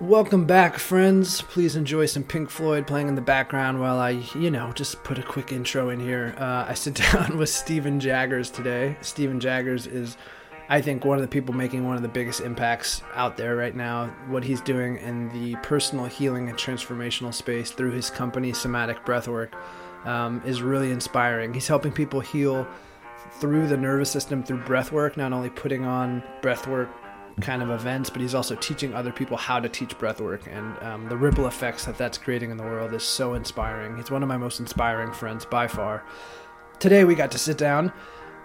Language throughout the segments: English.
Welcome back, friends. Please enjoy some Pink Floyd playing in the background while I, you know, just put a quick intro in here. Uh, I sit down with Stephen Jaggers today. Stephen Jaggers is, I think, one of the people making one of the biggest impacts out there right now. What he's doing in the personal healing and transformational space through his company, Somatic Breathwork, um, is really inspiring. He's helping people heal through the nervous system through breathwork, not only putting on breathwork kind of events, but he's also teaching other people how to teach breathwork, and um, the ripple effects that that's creating in the world is so inspiring. He's one of my most inspiring friends by far. Today we got to sit down,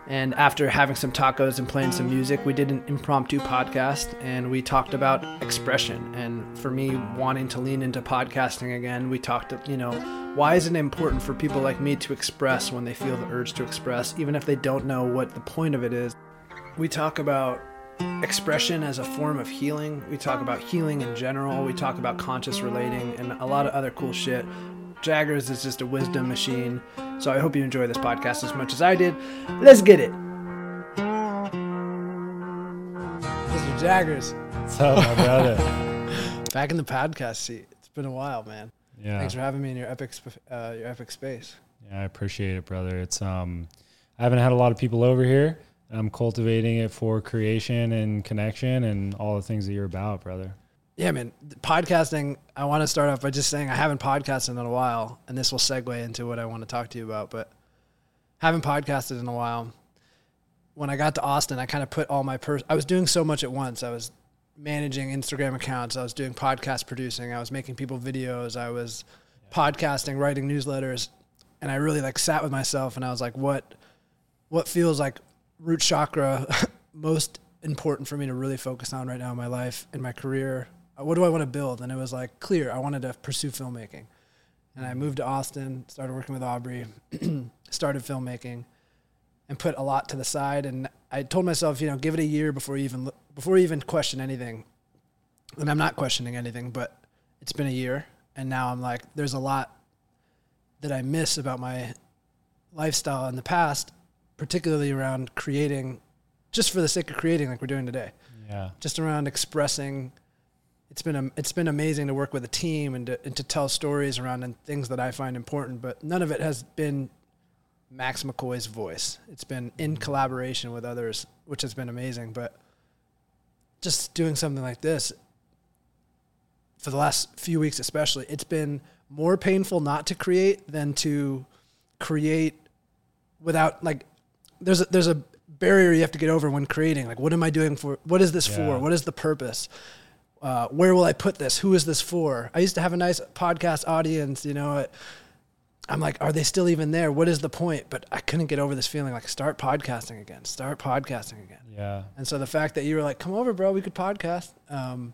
and after having some tacos and playing some music, we did an impromptu podcast, and we talked about expression. And for me, wanting to lean into podcasting again, we talked, you know, why is it important for people like me to express when they feel the urge to express, even if they don't know what the point of it is. We talk about expression as a form of healing. We talk about healing in general. We talk about conscious relating and a lot of other cool shit. Jaggers is just a wisdom machine. So I hope you enjoy this podcast as much as I did. Let's get it. Mr. Jaggers. What's up, my brother? Back in the podcast seat. It's been a while, man. Yeah. Thanks for having me in your epic, sp- uh, your epic space. Yeah, I appreciate it, brother. It's um, I haven't had a lot of people over here. I'm cultivating it for creation and connection and all the things that you're about, brother. Yeah, man. Podcasting, I want to start off by just saying I haven't podcasted in a while, and this will segue into what I want to talk to you about. But haven't podcasted in a while. When I got to Austin, I kind of put all my pers- I was doing so much at once. I was managing Instagram accounts. I was doing podcast producing. I was making people videos. I was podcasting, writing newsletters, and I really like sat with myself and I was like, what, what feels like root chakra most important for me to really focus on right now in my life in my career Uh, what do i want to build? And it was like clear i wanted to pursue filmmaking. And i moved to austin started working with aubrey started filmmaking and put a lot to the side. And i told myself you know give it a year before you even before you even question anything. And i'm not questioning anything but it's been a year and now i'm like there's a lot that i miss about my lifestyle in the past particularly around creating just for the sake of creating like we're doing today. Yeah. just around expressing it's been a, it's been amazing to work with a team and to, and to tell stories around and things that I find important but none of it has been Max McCoy's voice. It's been in mm-hmm. collaboration with others which has been amazing but just doing something like this for the last few weeks especially it's been more painful not to create than to create without like there's a, there's a barrier you have to get over when creating. Like, what am I doing for? What is this Yeah. for? What is the purpose? Uh, where will I put this? Who is this for? I used to have a nice podcast audience, you know. It, I'm like, are they still even there? What is the point? But I couldn't get over this feeling like, start podcasting again, start podcasting again. Yeah. And so the fact that you were like, come over, bro, we could podcast. Um,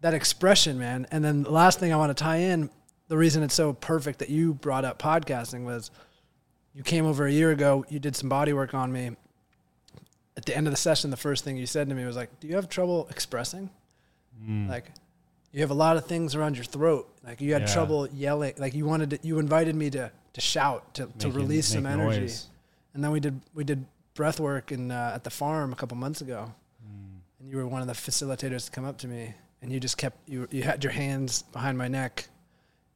That expression, man. And then the last thing I want to tie in, the reason it's so perfect that you brought up podcasting was you came over a year ago, you did some body work on me. At the end of the session, the first thing you said to me was like, Do you have trouble expressing? Like, you have a lot of things around your throat. Like you had Yeah. trouble yelling. Like you wanted to, you invited me to to shout, to, to Making- release some energy. noise. And then we did we did breath work in uh, at the farm a couple months ago, Mm. and you were one of the facilitators to come up to me, and you just kept you you had your hands behind my neck,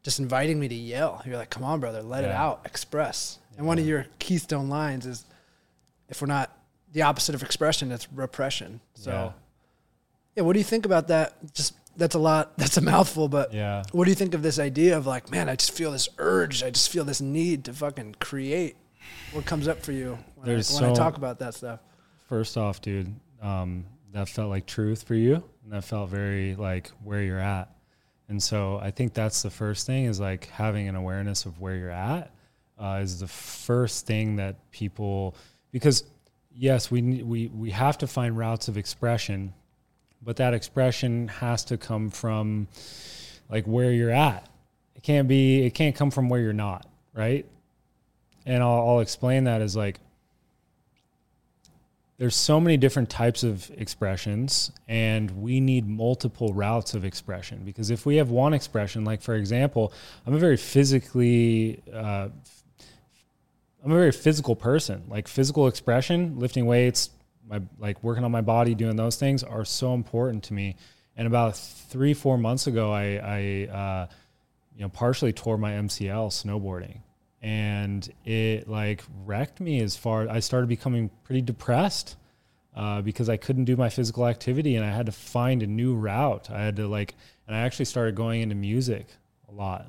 just inviting me to yell. You're like, "Come on, brother, let it out, express." And one of your keystone lines is, "If we're not the opposite of expression, it's repression." So, Yeah. yeah, what do you think about that? Just that's a lot. That's a mouthful, but Yeah. what do you think of this idea of like, man, I just feel this urge. I just feel this need to fucking create. What comes up for you when, I, when I talk about that stuff? First off, dude, um, that felt like truth for you, and that felt very like where you're at. And so I think that's the first thing is like having an awareness of where you're at uh, is the first thing that people because yes, we we we have to find routes of expression, but that expression has to come from like where you're at. It can't be. It can't come from where you're not, right? And I'll, I'll explain that as like there's so many different types of expressions and we need multiple routes of expression because if we have one expression like for example i'm a very physically uh, i'm a very physical person. Like physical expression lifting weights my like working on my body doing those things are so important to me. And about three, four months ago, I, I uh, you know, partially tore my MCL snowboarding, and it like wrecked me as far. I started becoming pretty depressed uh, because I couldn't do my physical activity, and I had to find a new route. I had to like, and I actually started going into music a lot,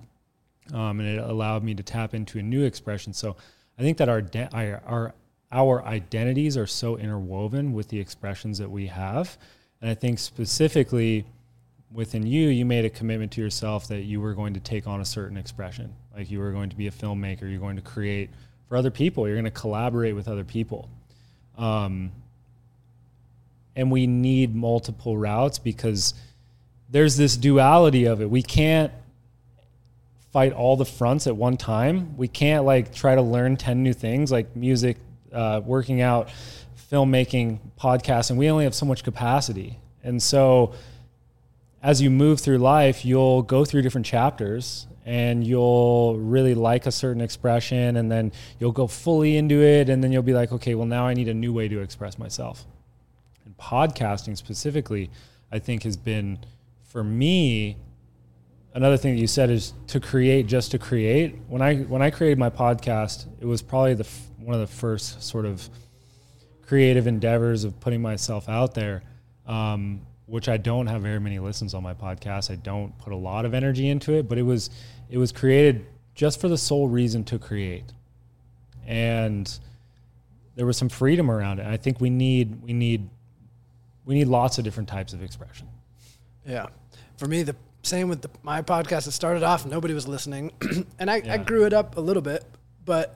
um, and it allowed me to tap into a new expression. So I think that our our our identities are so interwoven with the expressions that we have, and I think specifically within you, you made a commitment to yourself that you were going to take on a certain expression. Like you were going to be a filmmaker, you're going to create for other people, you're going to collaborate with other people. Um, and we need multiple routes because there's this duality of it. We can't fight all the fronts at one time. We can't like try to learn 10 new things like music, uh, working out, filmmaking, podcasting. We only have so much capacity. And so, as you move through life, you'll go through different chapters and you'll really like a certain expression and then you'll go fully into it and then you'll be like, okay, well, now I need a new way to express myself. And podcasting specifically, I think has been for me another thing that you said is to create just to create. When I when I created my podcast, it was probably the one of the first sort of creative endeavors of putting myself out there. Um, which I don't have very many listens on my podcast. I don't put a lot of energy into it, but it was it was created just for the sole reason to create. And there was some freedom around it. I think we need we need we need lots of different types of expression. Yeah. For me, the same with the, my podcast. It started off, nobody was listening. and I, yeah. I grew it up a little bit, but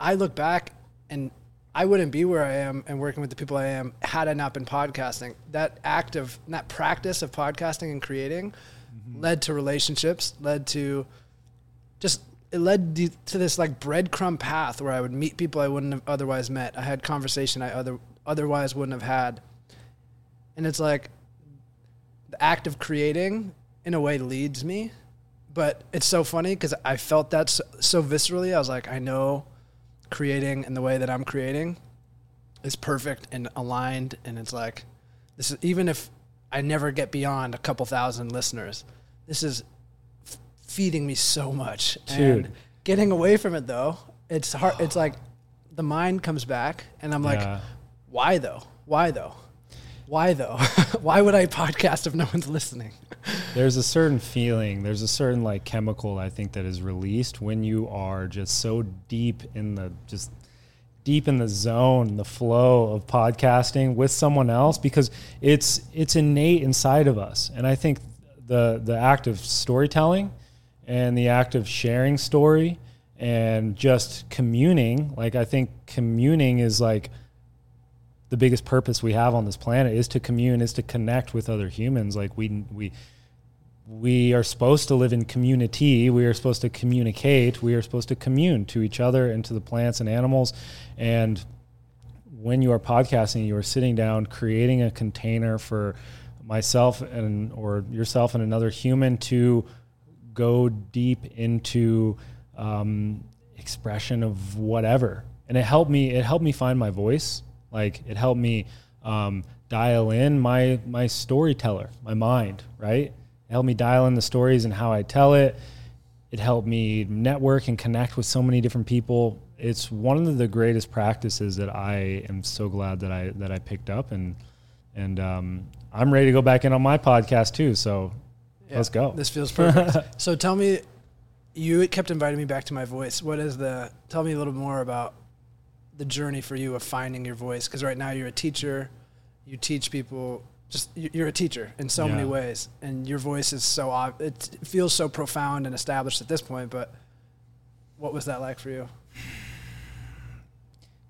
I look back and I wouldn't be where I am and working with the people I am had I not been podcasting. That act of that practice of podcasting and creating mm-hmm. led to relationships, led to just it led to this like breadcrumb path where I would meet people I wouldn't have otherwise met. I had conversation I other otherwise wouldn't have had. And it's like the act of creating in a way leads me, but it's so funny because I felt that so, so viscerally. I was like, I know creating and the way that I'm creating is perfect and aligned. And it's like, this is even if I never get beyond a couple thousand listeners, this is f- feeding me so much. Dude. And getting away from it though, it's hard. It's like the mind comes back, and I'm like, yeah. why though? Why though? Why though? why would I podcast if no one's listening? there's a certain feeling, there's a certain like chemical I think that is released when you are just so deep in the just deep in the zone, the flow of podcasting with someone else because it's it's innate inside of us. And I think the the act of storytelling and the act of sharing story and just communing, like I think communing is like the biggest purpose we have on this planet is to commune, is to connect with other humans. Like we we we are supposed to live in community. We are supposed to communicate. We are supposed to commune to each other and to the plants and animals. And when you are podcasting, you are sitting down, creating a container for myself and or yourself and another human to go deep into um, expression of whatever. And it helped me. It helped me find my voice. Like it helped me um, dial in my my storyteller, my mind. Right it helped me dial in the stories and how I tell it. It helped me network and connect with so many different people. It's one of the greatest practices that I am so glad that I that I picked up and and um, I'm ready to go back in on my podcast too. So yeah, let's go. This feels perfect. so tell me, you kept inviting me back to my voice. What is the? Tell me a little more about the journey for you of finding your voice. Because right now you're a teacher, you teach people just you're a teacher in so yeah. many ways, and your voice is so it feels so profound and established at this point. But what was that like for you?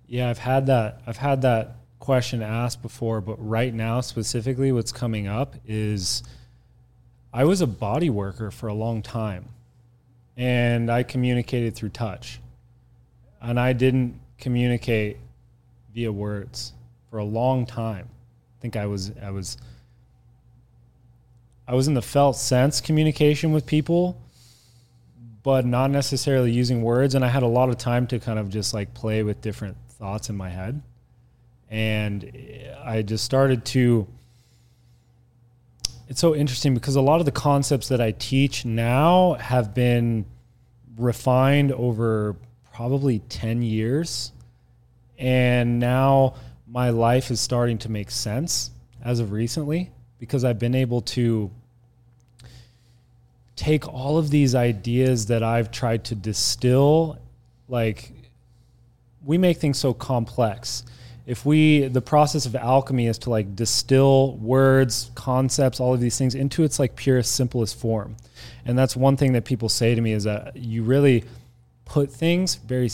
Yeah, I've had that. I've had that question asked before, but right now specifically, what's coming up is I was a body worker for a long time, and I communicated through touch, and I didn't communicate via words for a long time I think I was I was I was in the felt sense communication with people, but not necessarily using words. And I had a lot of time to kind of just like play with different thoughts in my head. And I just started to it's so interesting because a lot of the concepts that I teach now have been refined over probably 10 years. And now my life is starting to make sense as of recently because I've been able to take all of these ideas that I've tried to distill like we make things so complex. If we the process of alchemy is to like distill words concepts all of these things into its like purest simplest form. And that's one thing that people say to me is that you really put things very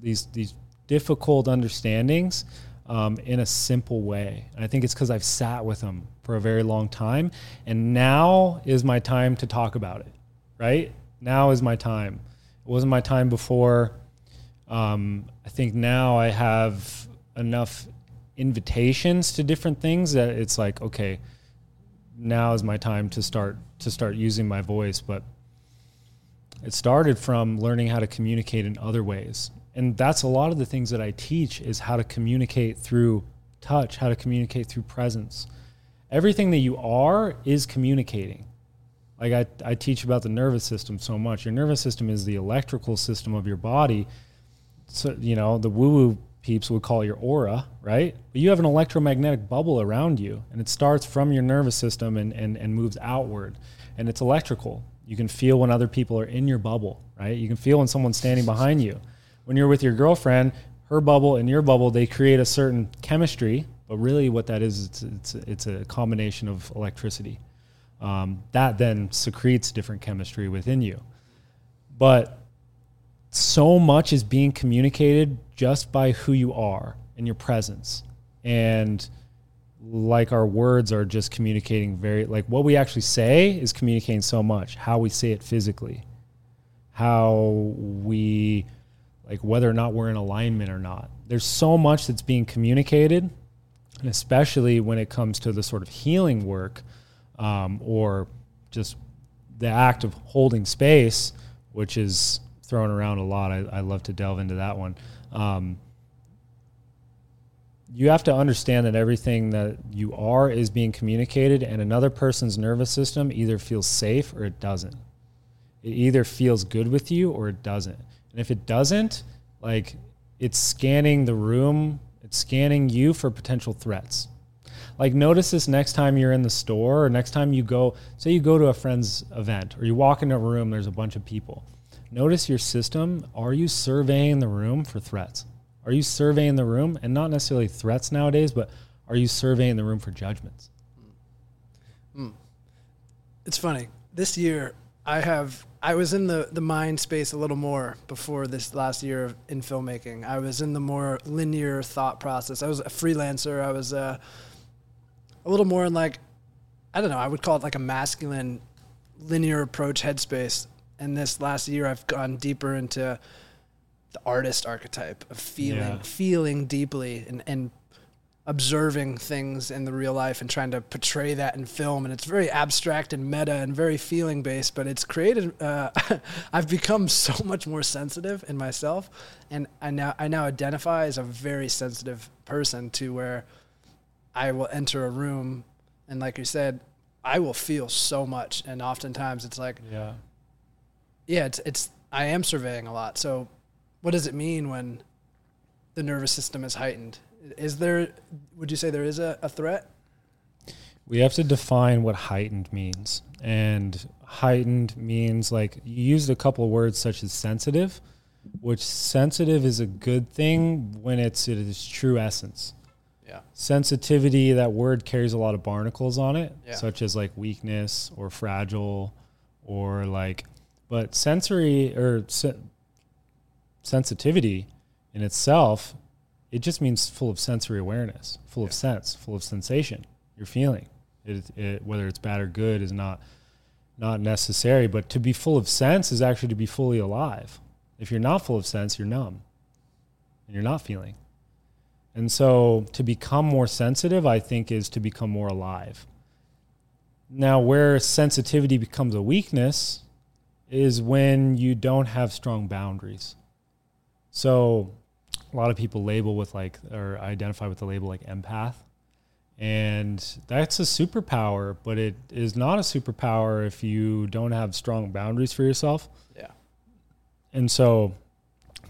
these these difficult understandings um, in a simple way. I think it's because i've sat with them for a very long time and now is my time to talk about it right? Now is my time. It wasn't my time before. Um, i think now i have enough invitations to different things that it's like okay now is my time to start to start using my voice. But it started from learning how to communicate in other ways and that's a lot of the things that i teach is how to communicate through touch how to communicate through presence everything that you are is communicating like I, I teach about the nervous system so much your nervous system is the electrical system of your body so you know the woo woo peeps would call your aura, right? But you have an electromagnetic bubble around you, and it starts from your nervous system and, and, and moves outward. And it's electrical. You can feel when other people are in your bubble, right? You can feel when someone's standing behind you. When you're with your girlfriend, her bubble and your bubble, they create a certain chemistry, but really what that is, it's, it's, it's a combination of electricity. Um, that then secretes different chemistry within you. But so much is being communicated just by who you are and your presence. And like our words are just communicating very like what we actually say is communicating so much how we say it physically how we like whether or not we're in alignment or not there's so much that's being communicated and especially when it comes to the sort of healing work um, or just the act of holding space which is thrown around a lot. I, I love to delve into that one. Um, you have to understand that everything that you are is being communicated, and another person's nervous system either feels safe or it doesn't. It either feels good with you or it doesn't. And if it doesn't, like it's scanning the room, it's scanning you for potential threats. Like notice this next time you're in the store or next time you go, say you go to a friend's event or you walk into a room, there's a bunch of people notice your system. Are you surveying the room for threats? Are you surveying the room and not necessarily threats nowadays, but are you surveying the room for judgments? Mm. It's funny. This year, I have I was in the the mind space a little more before this last year in filmmaking. I was in the more linear thought process. I was a freelancer. I was uh, a little more in like I don't know. I would call it like a masculine linear approach headspace and this last year I've gone deeper into the artist archetype of feeling yeah. feeling deeply and, and observing things in the real life and trying to portray that in film and it's very abstract and meta and very feeling based but it's created uh, i've become so much more sensitive in myself and i now i now identify as a very sensitive person to where i will enter a room and like you said i will feel so much and oftentimes it's like yeah yeah, it's it's I am surveying a lot. So, what does it mean when the nervous system is heightened? Is there? Would you say there is a, a threat? We have to define what heightened means, and heightened means like you used a couple of words such as sensitive, which sensitive is a good thing when it's it is true essence. Yeah. Sensitivity, that word carries a lot of barnacles on it, yeah. such as like weakness or fragile or like but sensory or se- sensitivity in itself, it just means full of sensory awareness, full yeah. of sense, full of sensation. You're feeling it, it, whether it's bad or good is not not necessary. But to be full of sense is actually to be fully alive. If you're not full of sense, you're numb, and you're not feeling. And so to become more sensitive, I think, is to become more alive. Now, where sensitivity becomes a weakness is when you don't have strong boundaries. So a lot of people label with like or identify with the label like empath. And that's a superpower, but it is not a superpower if you don't have strong boundaries for yourself. Yeah. And so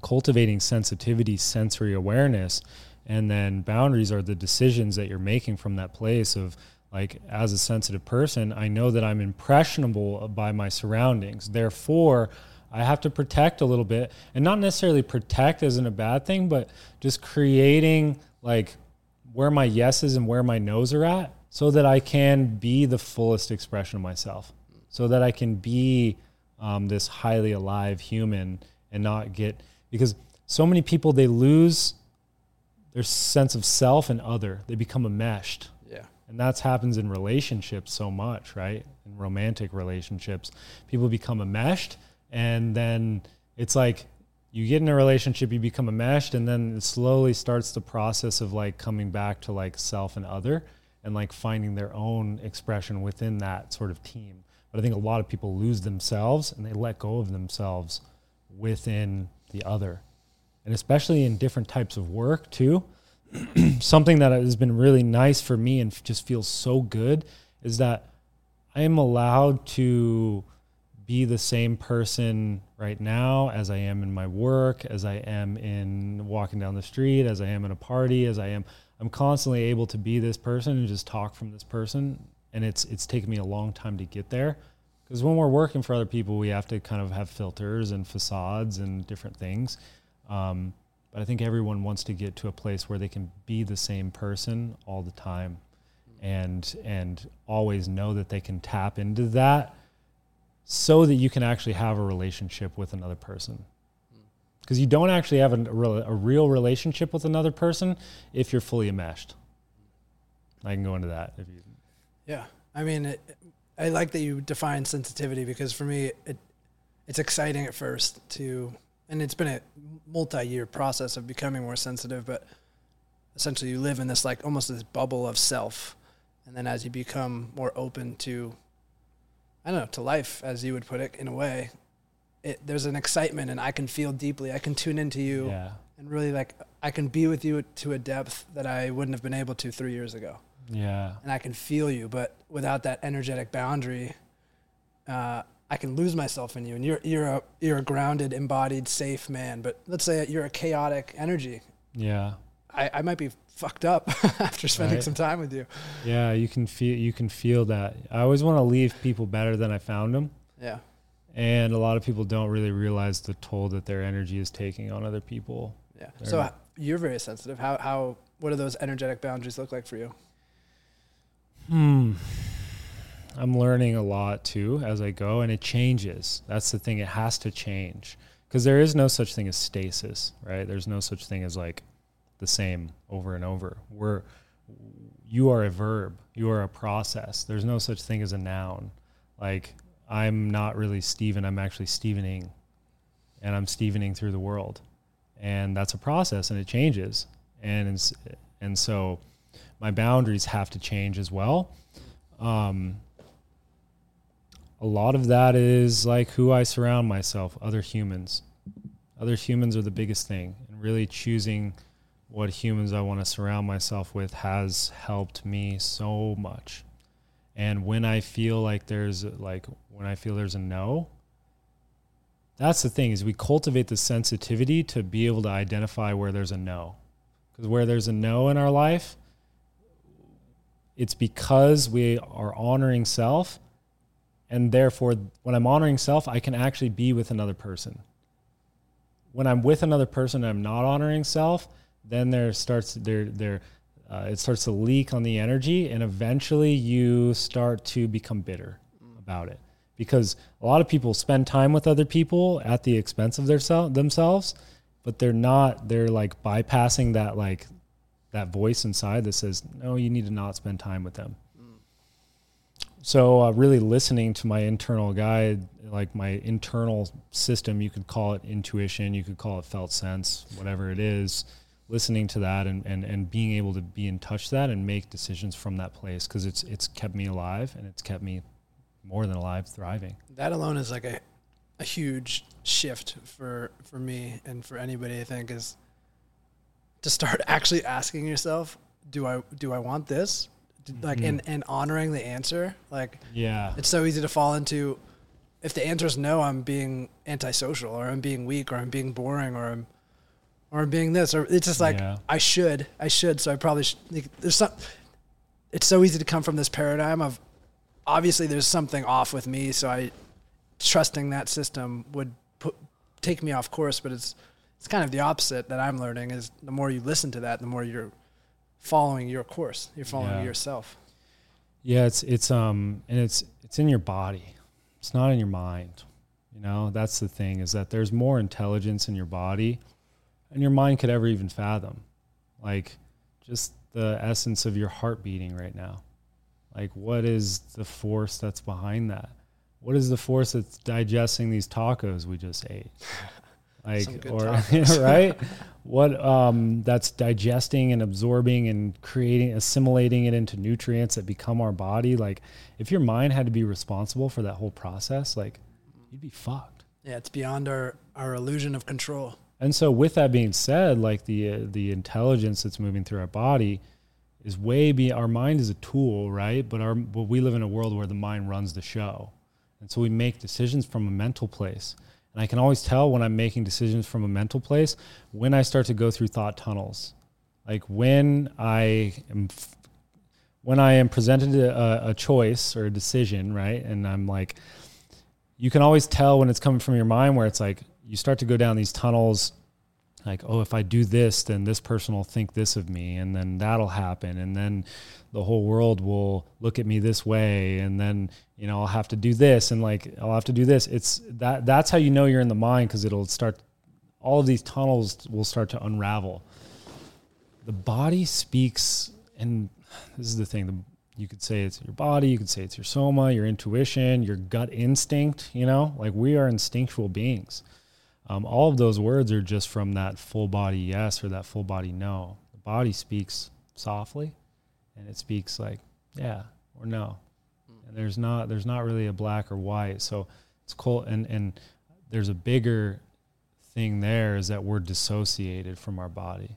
cultivating sensitivity, sensory awareness, and then boundaries are the decisions that you're making from that place of like as a sensitive person, I know that I'm impressionable by my surroundings. Therefore, I have to protect a little bit and not necessarily protect isn't a bad thing, but just creating like where my yeses and where my nos are at so that I can be the fullest expression of myself, so that I can be um, this highly alive human and not get, because so many people, they lose their sense of self and other. They become enmeshed. Yeah. And that's happens in relationships so much, right? In romantic relationships, people become enmeshed and then it's like you get in a relationship, you become enmeshed, and then it slowly starts the process of like coming back to like self and other and like finding their own expression within that sort of team. But I think a lot of people lose themselves and they let go of themselves within the other. And especially in different types of work too. Something that has been really nice for me and just feels so good is that I am allowed to be the same person right now as I am in my work, as I am in walking down the street, as I am in a party, as I am I'm constantly able to be this person and just talk from this person. And it's it's taken me a long time to get there. Because when we're working for other people we have to kind of have filters and facades and different things. Um, but I think everyone wants to get to a place where they can be the same person all the time and and always know that they can tap into that so that you can actually have a relationship with another person. Because you don't actually have a, real, a real relationship with another person if you're fully enmeshed. I can go into that if you. Yeah, I mean, it, I like that you define sensitivity because for me, it it's exciting at first to, and it's been a multi-year process of becoming more sensitive. But essentially, you live in this like almost this bubble of self, and then as you become more open to I don't know, to life, as you would put it, in a way. It, there's an excitement, and I can feel deeply. I can tune into you, Yeah. and really like I can be with you to a depth that I wouldn't have been able to three years ago. Yeah. And I can feel you, but without that energetic boundary, uh, I can lose myself in you. And you're you're a you're a grounded, embodied, safe man. But let's say you're a chaotic energy. Yeah. I, I might be fucked up after spending Right. some time with you. Yeah. You can feel you can feel that. I always want to leave people better than I found them, Yeah. and a lot of people don't really realize the toll that their energy is taking on other people. Yeah. Fair So you're very sensitive. How how what do those energetic boundaries look like for you? Hmm. I'm learning a lot too as I go, and it changes. That's the thing; it has to change because there is no such thing as stasis, right? There's no such thing as like the same over and over. We're you are a verb, you are a process. There's no such thing as a noun. Like I'm not really Stephen; I'm actually Stevening, and I'm Stevening through the world, and that's a process, and it changes, and and so my boundaries have to change as well. Um, a lot of that is like who I surround myself, other humans. Other humans are the biggest thing, and really choosing what humans I want to surround myself with has helped me so much. And when I feel like there's like when I feel there's a no, that's the thing is we cultivate the sensitivity to be able to identify where there's a no. Because where there's a no in our life, it's because we are honoring self and therefore when i'm honoring self i can actually be with another person when i'm with another person i'm not honoring self then there starts there there uh, it starts to leak on the energy and eventually you start to become bitter about it. Because a lot of people spend time with other people at the expense of their sel- themselves but they're not they're like bypassing that like that voice inside that says no you need to not spend time with them. So uh, really listening to my internal guide like my internal system you could call it intuition you could call it felt sense whatever it is listening to that and, and, and being able to be in touch with that and make decisions from that place because it's it's kept me alive and it's kept me more than alive thriving That alone is like a a huge shift for for me and for anybody I think is to start actually asking yourself, do I do I want this like Mhm. and and honoring the answer. Like Yeah. it's so easy to fall into if the answer is no, I'm being antisocial or I'm being weak or I'm being boring or I'm or being this or it's just like Yeah. I should, I should, so I probably should. Like, there's some. It's so easy to come from this paradigm of obviously there's something off with me, so I trusting that system would put take me off course, but it's it's kind of the opposite that I'm learning is the more you listen to that, the more you're following your course. You're following Yeah. yourself. Yeah, it's it's um and it's it's in your body. It's not in your mind. You know, that's the thing is that there's more intelligence in your body and your mind could ever even fathom. Like just the essence of your heart beating right now. Like what is the force that's behind that? What is the force that's digesting these tacos we just ate? Like or right? What um that's digesting and absorbing and creating assimilating it into nutrients that become our body. Like if your mind had to be responsible for that whole process, like you'd be fucked. Yeah, it's beyond our our illusion of control. And so, with that being said, like the uh, the intelligence that's moving through our body is way be our mind is a tool, right? But our but we live in a world where the mind runs the show, and so we make decisions from a mental place. And I can always tell when I'm making decisions from a mental place when I start to go through thought tunnels, like when I am. f- When I am presented a, a choice or a decision, right, and I'm like, you can always tell when it's coming from your mind where it's like you start to go down these tunnels like oh if i do this then this person will think this of me and then that'll happen and then the whole world will look at me this way and then you know i'll have to do this and like i'll have to do this. It's that that's how you know you're in the mind because it'll start all of these tunnels will start to unravel. The body speaks and this is the thing the, you could say it's your body you could say it's your soma your intuition your gut instinct you know? Like we are instinctual beings um, all of those words are just from that full body yes or that full body no. The body speaks softly and it speaks like yeah or no. And there's not there's not really a black or white. So it's cool. And and there's a bigger thing there is that we're dissociated from our body.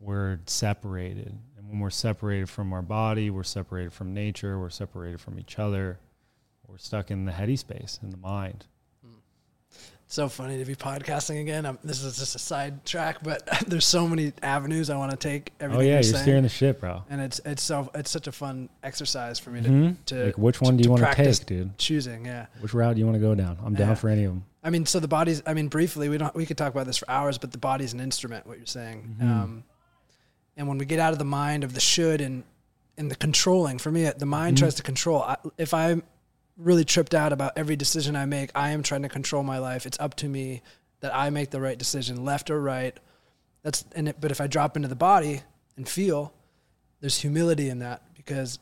We're separated. And when we're separated from our body we're separated from nature we're separated from each other we're stuck in the heady space in the mind so funny to be podcasting again. i this is just a side track, but there's so many avenues I want to take. oh Everything yeah you're you're steering the ship bro and it's it's so it's such a fun exercise for me to, Mhm. to like which one do you want to take dude choosing. Yeah, which route do you want to go down i'm down Yeah. for any of them I mean, so the body's. I mean, briefly, we don't. We could talk about this for hours, but the body's an instrument. What you're saying, Mhm. um, and when we get out of the mind of the should and and the controlling, for me, the mind Mhm. tries to control. I, if I'm really tripped out about every decision I make, I am trying to control my life. It's up to me that I make the right decision, left or right. That's and it, but if I drop into the body and feel, there's humility in that because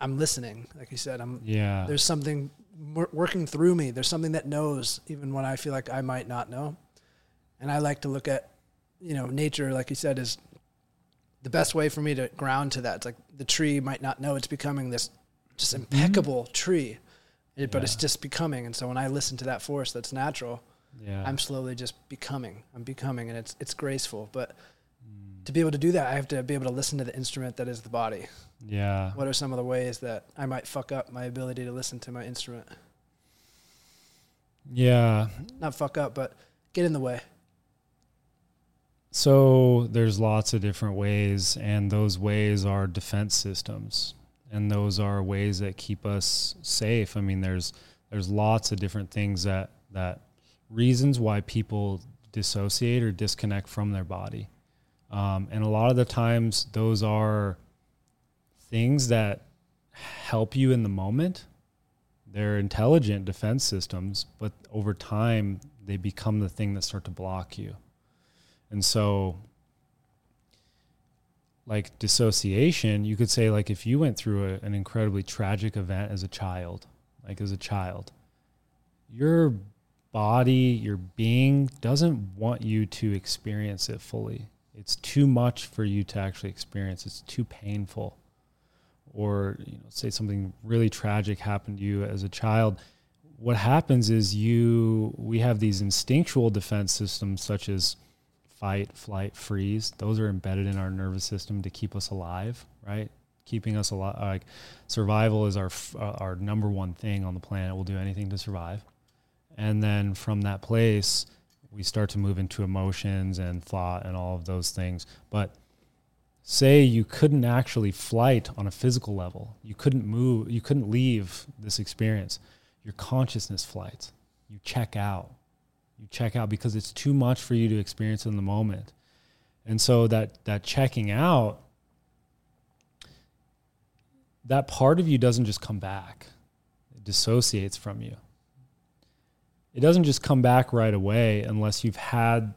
I'm listening. Like you said, I'm yeah there's something working through me. There's something that knows even when I feel like I might not know. And I like to look at, you know, nature, like you said, is the best way for me to ground to that. It's like the tree might not know it's becoming this just mm-hmm. impeccable tree, it, but it's just becoming. And so when I listen to that force that's natural, yeah I'm slowly just becoming. I'm becoming, and it's it's graceful. But mm. to be able to do that, I have to be able to listen to the instrument that is the body. yeah What are some of the ways that I might fuck up my ability to listen to my instrument? yeah Not fuck up, but get in the way. So there's lots of different ways, and those ways are defense systems, and those are ways that keep us safe. I mean, there's there's lots of different things that that reasons why people dissociate or disconnect from their body, um, and a lot of the times those are things that help you in the moment. They're intelligent defense systems, but over time they become the thing that start to block you. And so, like dissociation, you could say, like, if you went through a, an incredibly tragic event as a child, like as a child, your body, your being doesn't want you to experience it fully. It's too much for you to actually experience. It's too painful. Or, you know, say something really tragic happened to you as a child. What happens is you, we have these instinctual defense systems such as fight, flight, freeze. Those are embedded in our nervous system to keep us alive, right? keeping us alive. Like survival is our uh, our number one thing on the planet. We'll do anything to survive. And then from that place, we start to move into emotions and thought and all of those things. But say you couldn't actually flight on a physical level. You couldn't move, you couldn't leave this experience. Your consciousness flights. You check out. You check out because it's too much for you to experience in the moment. And so that that checking out that part of you doesn't just come back. It dissociates from you. It doesn't just come back right away unless you've had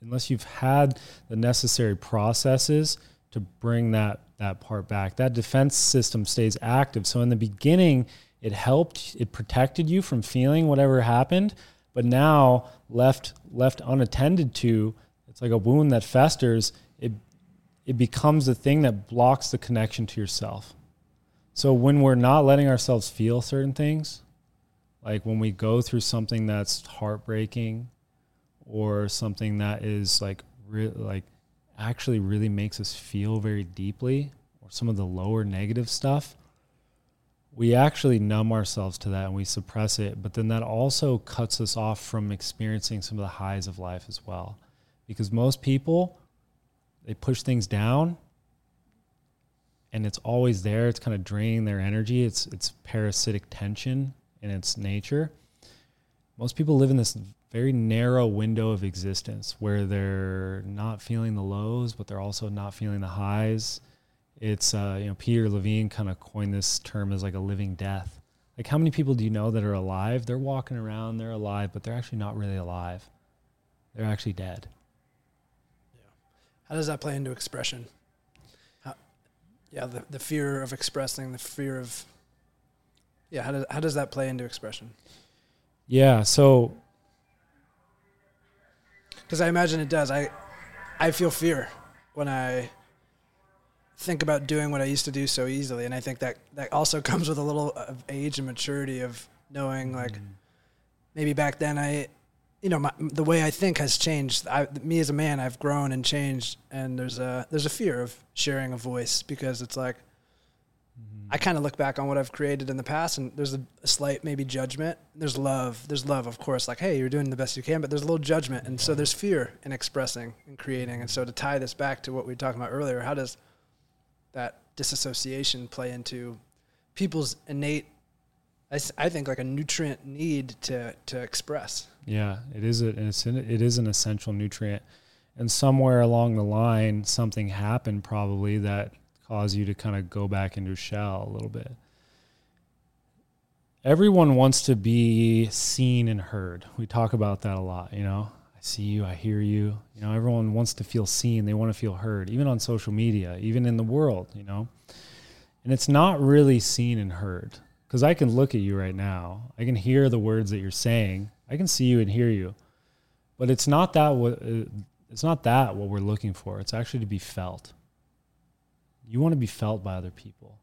unless you've had the necessary processes to bring that that part back. That defense system stays active. So in the beginning, it helped, it protected you from feeling whatever happened, but now left left unattended to, it's like a wound that festers, it it becomes the thing that blocks the connection to yourself. So when we're not letting ourselves feel certain things, like when we go through something that's heartbreaking or something that is like re- like actually really makes us feel very deeply or some of the lower negative stuff, we actually numb ourselves to that and we suppress it. But then that also cuts us off from experiencing some of the highs of life as well. Because most people, they push things down and it's always there. It's kind of draining their energy. It's it's parasitic tension in its nature. Most people live in this very narrow window of existence where they're not feeling the lows, but they're also not feeling the highs. It's uh, you know Peter Levine kind of coined this term as like a living death. Like how many people do you know that are alive? They're walking around, they're alive, but they're actually not really alive. They're actually dead. Yeah. How does that play into expression? yeah, the, the fear of expressing, the fear of yeah, how does how does that play into expression? Yeah, so because I imagine it does. I I feel fear when I think about doing what I used to do so easily, and I think that that also comes with a little of age and maturity of knowing like mm. maybe back then I you know, my, the way I think has changed. I, me as a man, I've grown and changed, and there's a there's a fear of sharing a voice because it's like mm-hmm. I kind of look back on what I've created in the past, and there's a, a, slight maybe judgment. There's love. There's love, of course. Like, hey, you're doing the best you can, but there's a little judgment, and so there's fear in expressing and creating. And so to tie this back to what we were talking about earlier, how does that disassociation play into people's innate I, I think like a nutrient need to to express. Yeah, it is a, it is an essential nutrient, and somewhere along the line, something happened probably that caused you to kind of go back into shell a little bit. Everyone wants to be seen and heard. We talk about that a lot. You know, see you, I hear you. You know, everyone wants to feel seen. They want to feel heard, even on social media, even in the world. You know, and it's not really seen and heard because I can look at you right now. I can hear the words that you're saying. I can see you and hear you, but it's not that what uh, it's not that what we're looking for. It's actually to be felt. You want to be felt by other people,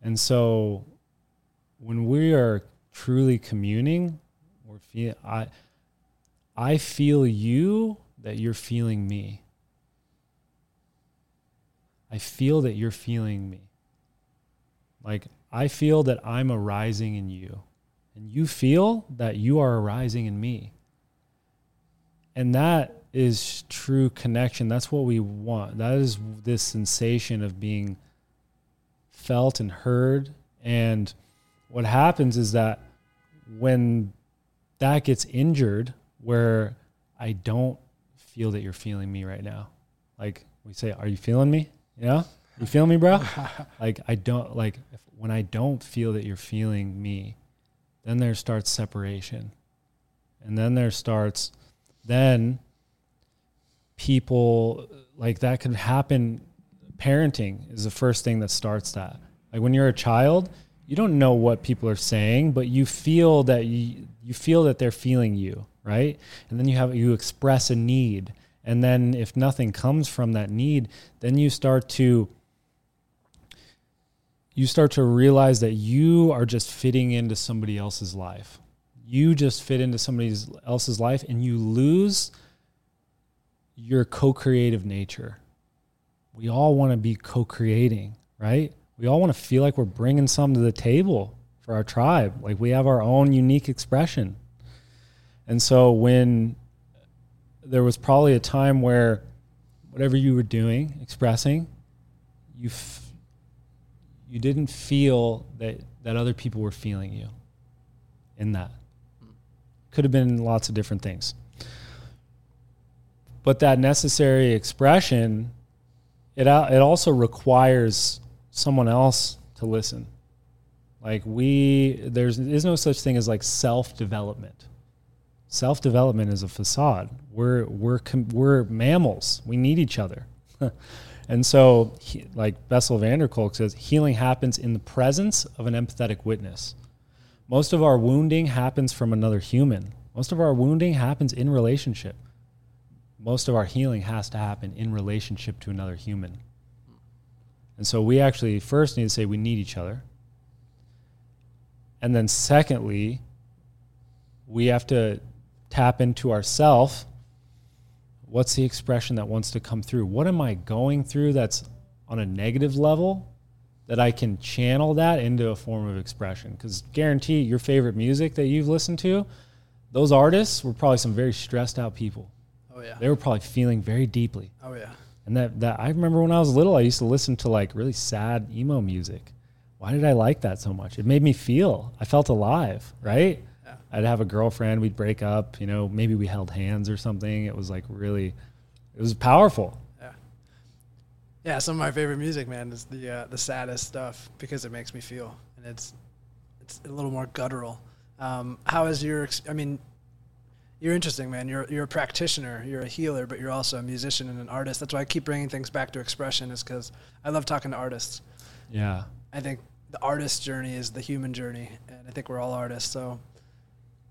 and so when we are truly communing, or feel I I feel you that you're feeling me. I feel that you're feeling me. Like I feel that I'm arising in you, and you feel that you are arising in me. And that is true connection. That's what we want. That is this sensation of being felt and heard. And what happens is that when that gets injured, where I don't feel that you're feeling me right now, like we say, Are you feeling me? You Yeah? You feel me, bro? like I don't like if, when I don't feel that you're feeling me, then there starts separation. And then there starts then people like that can happen parenting is the first thing that starts that. Like when you're a child, you don't know what people are saying, but you feel that you, you feel that they're feeling you, right? And then you have you express a need. And then if nothing comes from that need, then you start to you start to realize that you are just fitting into somebody else's life. You just fit into somebody else's life and you lose your co creative nature. we all want to be co-creating, right? We all want to feel like we're bringing something to the table for our tribe. Like we have our own unique expression. And so when there was probably a time where whatever you were doing, expressing, you f- you didn't feel that that other people were feeling you in that. Could have been lots of different things. But that necessary expression it it also requires someone else to listen. Like we there's is no such thing as like self-development. Self-development is a facade. We're we're we're mammals. We need each other. and so he, like Bessel van der Kolk says healing happens in the presence of an empathetic witness. Most of our wounding happens from another human. Most of our wounding happens in relationship. Most of our healing has to happen in relationship to another human. And so we actually first need to say we need each other. And then secondly, we have to tap into ourself. What's the expression that wants to come through? What am I going through that's on a negative level that I can channel that into a form of expression? Because guarantee your favorite music that you've listened to, those artists were probably some very stressed out people. Oh yeah. They were probably feeling very deeply. Oh yeah. And that, that I remember when I was little, I used to listen to like really sad emo music. Why did I like that so much? It made me feel, I felt alive, right? I'd have a girlfriend, we'd break up, you know, maybe we held hands or something. It was like really, it was powerful. Yeah. Yeah. Some of my favorite music, man, is the, uh, the saddest stuff because it makes me feel and it's, it's a little more guttural. Um, how is your, I mean, you're interesting, man. You're you're a practitioner, you're a healer, but you're also a musician and an artist. That's why I keep bringing things back to expression, is because I love talking to artists. Yeah, I think the artist journey is the human journey, and I think we're all artists. So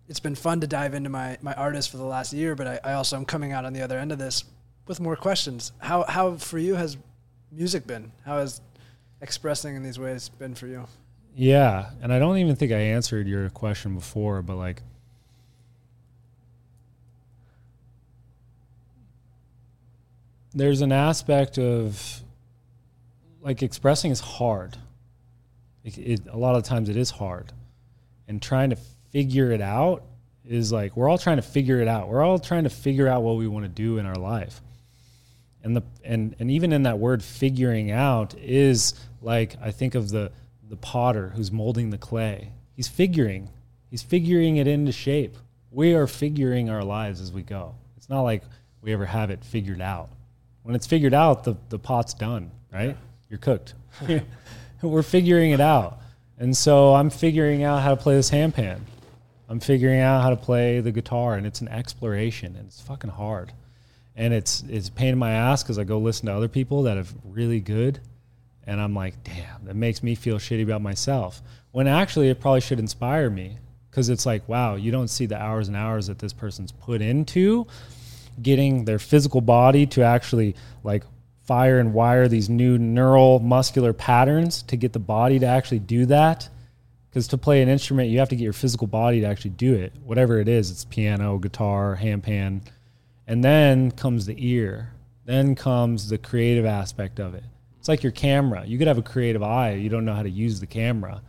it's been fun to dive into my my artist for the last year, but I, I also am coming out on the other end of this with more questions. How how for you has music been? How has expressing in these ways been for you? Yeah, and I don't even think I answered your question before, but like there's an aspect of like expressing is hard. It, it, a lot of times it is hard, and trying to figure it out is like we're all trying to figure it out. We're all trying to figure out what we want to do in our life, and the and and even in that word figuring out is like I think of the the potter who's molding the clay. He's figuring. He's figuring it into shape. We are figuring our lives as we go. It's not like we ever have it figured out when it's figured out, the, the pot's done, right? Yeah. You're cooked. We're figuring it out. And so I'm figuring out how to play this handpan. I'm figuring out how to play the guitar, and it's an exploration, and it's fucking hard. And it's it's pain in my ass because I go listen to other people that have really good, and I'm like, damn, that makes me feel shitty about myself. When actually, it probably should inspire me because it's like, wow, you don't see the hours and hours that this person's put into getting their physical body to actually like fire and wire these new neural muscular patterns to get the body to actually do that because to play an instrument you have to get your physical body to actually do it. Whatever it is it's piano guitar handpan and then comes the ear. Then comes the creative aspect of it. It's like your camera. You could have a creative eye. You don't know how to use the camera.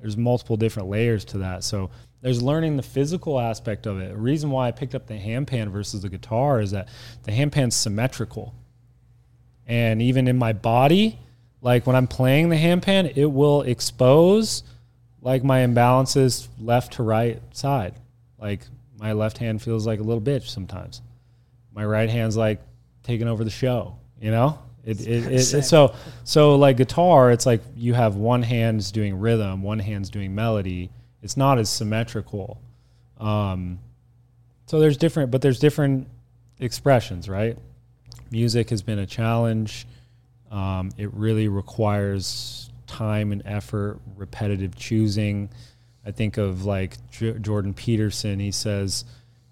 There's multiple different layers to that. So there's learning the physical aspect of it. A reason why I picked up the handpan versus the guitar is that the handpan's symmetrical. And even in my body, like when I'm playing the handpan, it will expose like my imbalances left to right side. Like my left hand feels like a little bitch sometimes. My right hand's like taking over the show, you know? It, it, it, it, so so like guitar, it's like you have one hand's doing rhythm, one hand's doing melody, it's not as symmetrical. Um, so there's different, but there's different expressions, right? Music has been a challenge. Um, it really requires time and effort, repetitive choosing. I think of like J- Jordan Peterson. He says,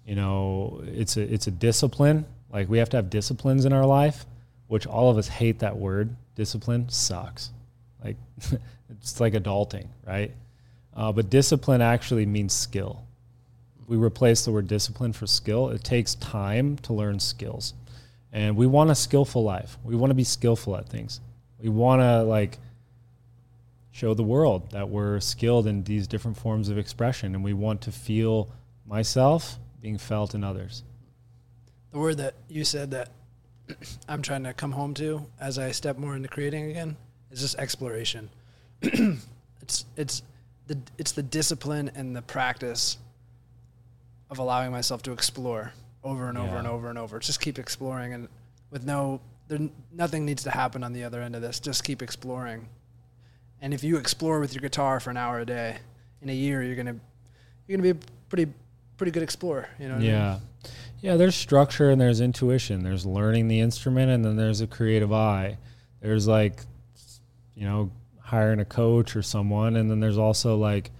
you know, it's a it's a discipline. Like we have to have disciplines in our life, which all of us hate that word. Discipline sucks. Like it's like adulting, right? Uh, but discipline actually means skill. We replace the word discipline for skill. It takes time to learn skills. And we want a skillful life. We want to be skillful at things. We want to like show the world that we're skilled in these different forms of expression and we want to feel myself being felt in others. The word that you said that I'm trying to come home to as I step more into creating again is just exploration. it's it's the it's the discipline and the practice of allowing myself to explore over and over and over and over. Just keep exploring and with no there nothing needs to happen on the other end of this. Just keep exploring. And if you explore with your guitar for an hour a day, in a year you're gonna you're gonna be a pretty pretty good explorer. You know what I mean? Yeah. Yeah, there's structure and there's intuition. There's learning the instrument and then there's a creative eye. There's like you know, hiring a coach or someone and then there's also like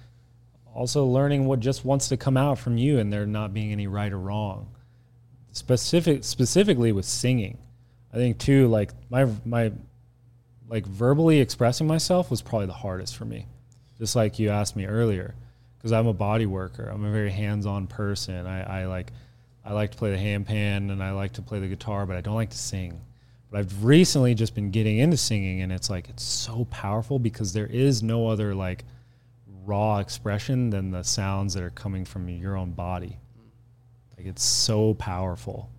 also learning what just wants to come out from you and there not being any right or wrong. Specific specifically with singing. I think too like my my like verbally expressing myself was probably the hardest for me. Just like you asked me earlier because I'm a body worker. I'm a very hands-on person. I, I like I like to play the handpan and I like to play the guitar, but I don't like to sing. But I've recently just been getting into singing and it's like it's so powerful because there is no other like raw expression than the sounds that are coming from your own body. Like it's so powerful.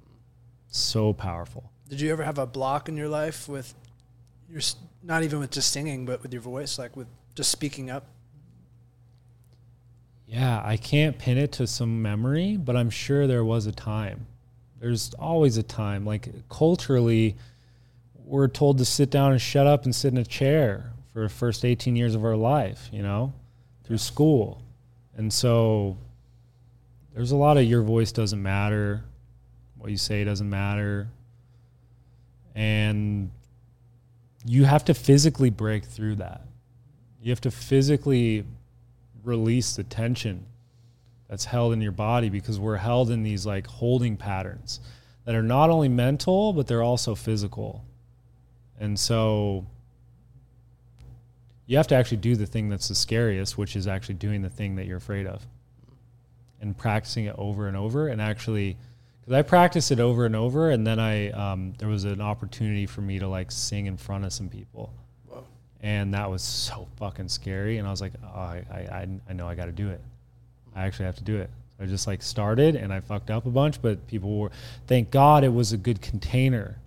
So powerful. Did you ever have a block in your life with your s- not even with just singing, but with your voice, like with just speaking up? Yeah, I can't pin it to some memory, but I'm sure there was a time. There's always a time. Like culturally, we're told to sit down and shut up and sit in a chair for the first 18 years of our life, you know, through school. And so there's a lot of your voice doesn't matter, what you say doesn't matter. And you have to physically break through that. You have to physically release the tension that's held in your body because we're held in these like holding patterns that are not only mental but they're also physical. And so you have to actually do the thing that's the scariest, which is actually doing the thing that you're afraid of and practicing it over and over and actually because I practiced it over and over and then I um, there was an opportunity for me to like sing in front of some people. Whoa. and that was so fucking scary and i was like oh, I, I, I know i got to do it. I actually have to do it. So i just like started and i fucked up a bunch but people were thank god it was a good container.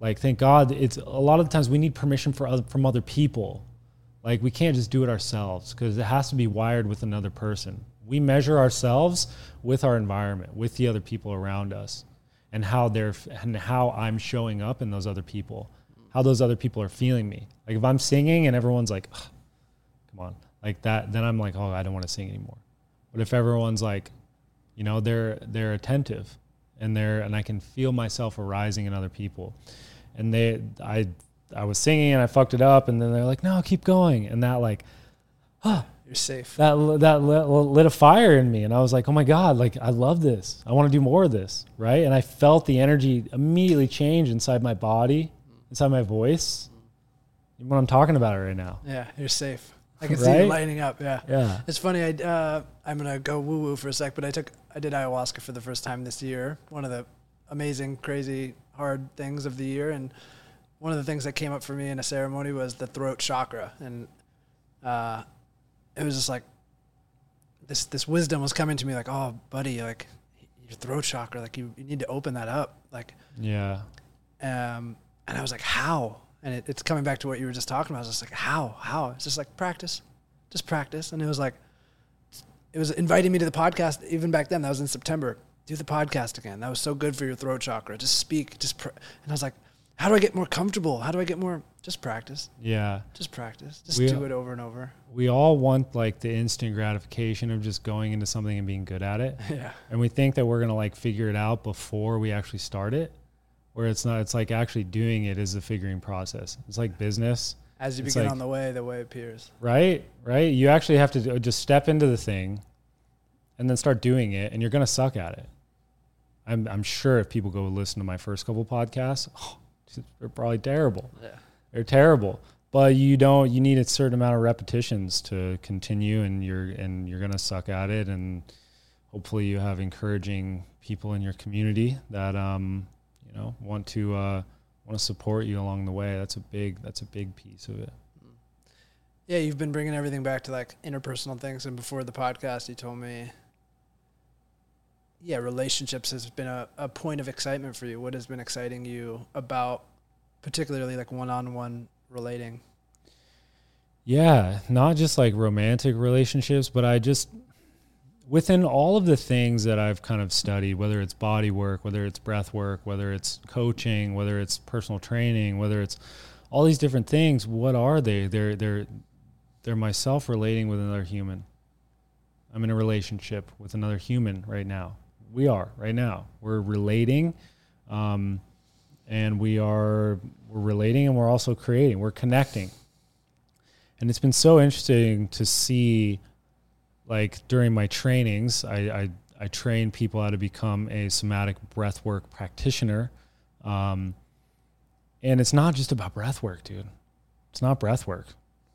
Like thank god it's a lot of the times we need permission for other, from other people. Like we can't just do it ourselves because it has to be wired with another person we measure ourselves with our environment with the other people around us and how they're and how i'm showing up in those other people how those other people are feeling me. Like if I'm singing and everyone's like, "Ugh, come on, like that, then I'm like, oh, I don't want to sing anymore. But if everyone's like, you know, they're they're attentive and they're and I can feel myself arising in other people. And they I I was singing and I fucked it up and then they're like, no, keep going. And that like You're safe. that that lit, lit a fire in me and I was like, "Oh my god, like I love this. I want to do more of this." Right? And I felt the energy immediately change inside my body, inside my voice. When I'm talking about it right now. Yeah, you're safe. I can see you lighting up. Yeah. Yeah. It's funny. I uh, I'm gonna go woo woo for a sec, but I took I did ayahuasca for the first time this year. One of the amazing, crazy, hard things of the year, and one of the things that came up for me in a ceremony was the throat chakra, and uh, it was just like this this wisdom was coming to me like, oh, buddy, like your throat chakra, like you, you need to open that up, like Yeah. um, and I was like, how? And it, it's coming back to what you were just talking about. I was just like, how? How? It's just like practice, just practice. And it was like, it was inviting me to the podcast even back then. That was in September. Do the podcast again. That was so good for your throat chakra. Just speak. Just pr-. and I was like, how do I get more comfortable? How do I get more? Just practice. Yeah. Just practice. Just We- do it over and over. We all want like the instant gratification of just going into something and being good at it. yeah. And we think that we're going to like figure it out before we actually start it. Where it's not it's like actually doing it is the figuring process. It's like business. As you It's begin like- on the way, the way appears. right right you actually have to just step into the thing and then start doing it and you're going to suck at it I'm, I'm sure if people go listen to my first couple podcasts oh, they're probably terrible Yeah. they're terrible but you don't you need a certain amount of repetitions to continue and you're and you're going to suck at it and hopefully you have encouraging people in your community that um you know, want to uh, want to support you along the way. That's a big that's a big piece of it. Yeah, you've been bringing everything back to like interpersonal things, and before the podcast, you told me, yeah, relationships has been a, a point of excitement for you. What has been exciting you about, particularly like one-on-one relating? Yeah, not just like romantic relationships, but I just within all of the things that I've kind of studied, whether it's body work, whether it's breath work, whether it's coaching, whether it's personal training, whether it's all these different things, what are they? They're they're they're myself relating with another human. I'm in a relationship with another human right now. We are right now. We're relating, um, and we are we're relating, and we're also creating. We're connecting, and it's been so interesting to see like during my trainings, I, I, I train people how to become a somatic breathwork practitioner. Um, and it's not just about breath work, dude. It's not breath work.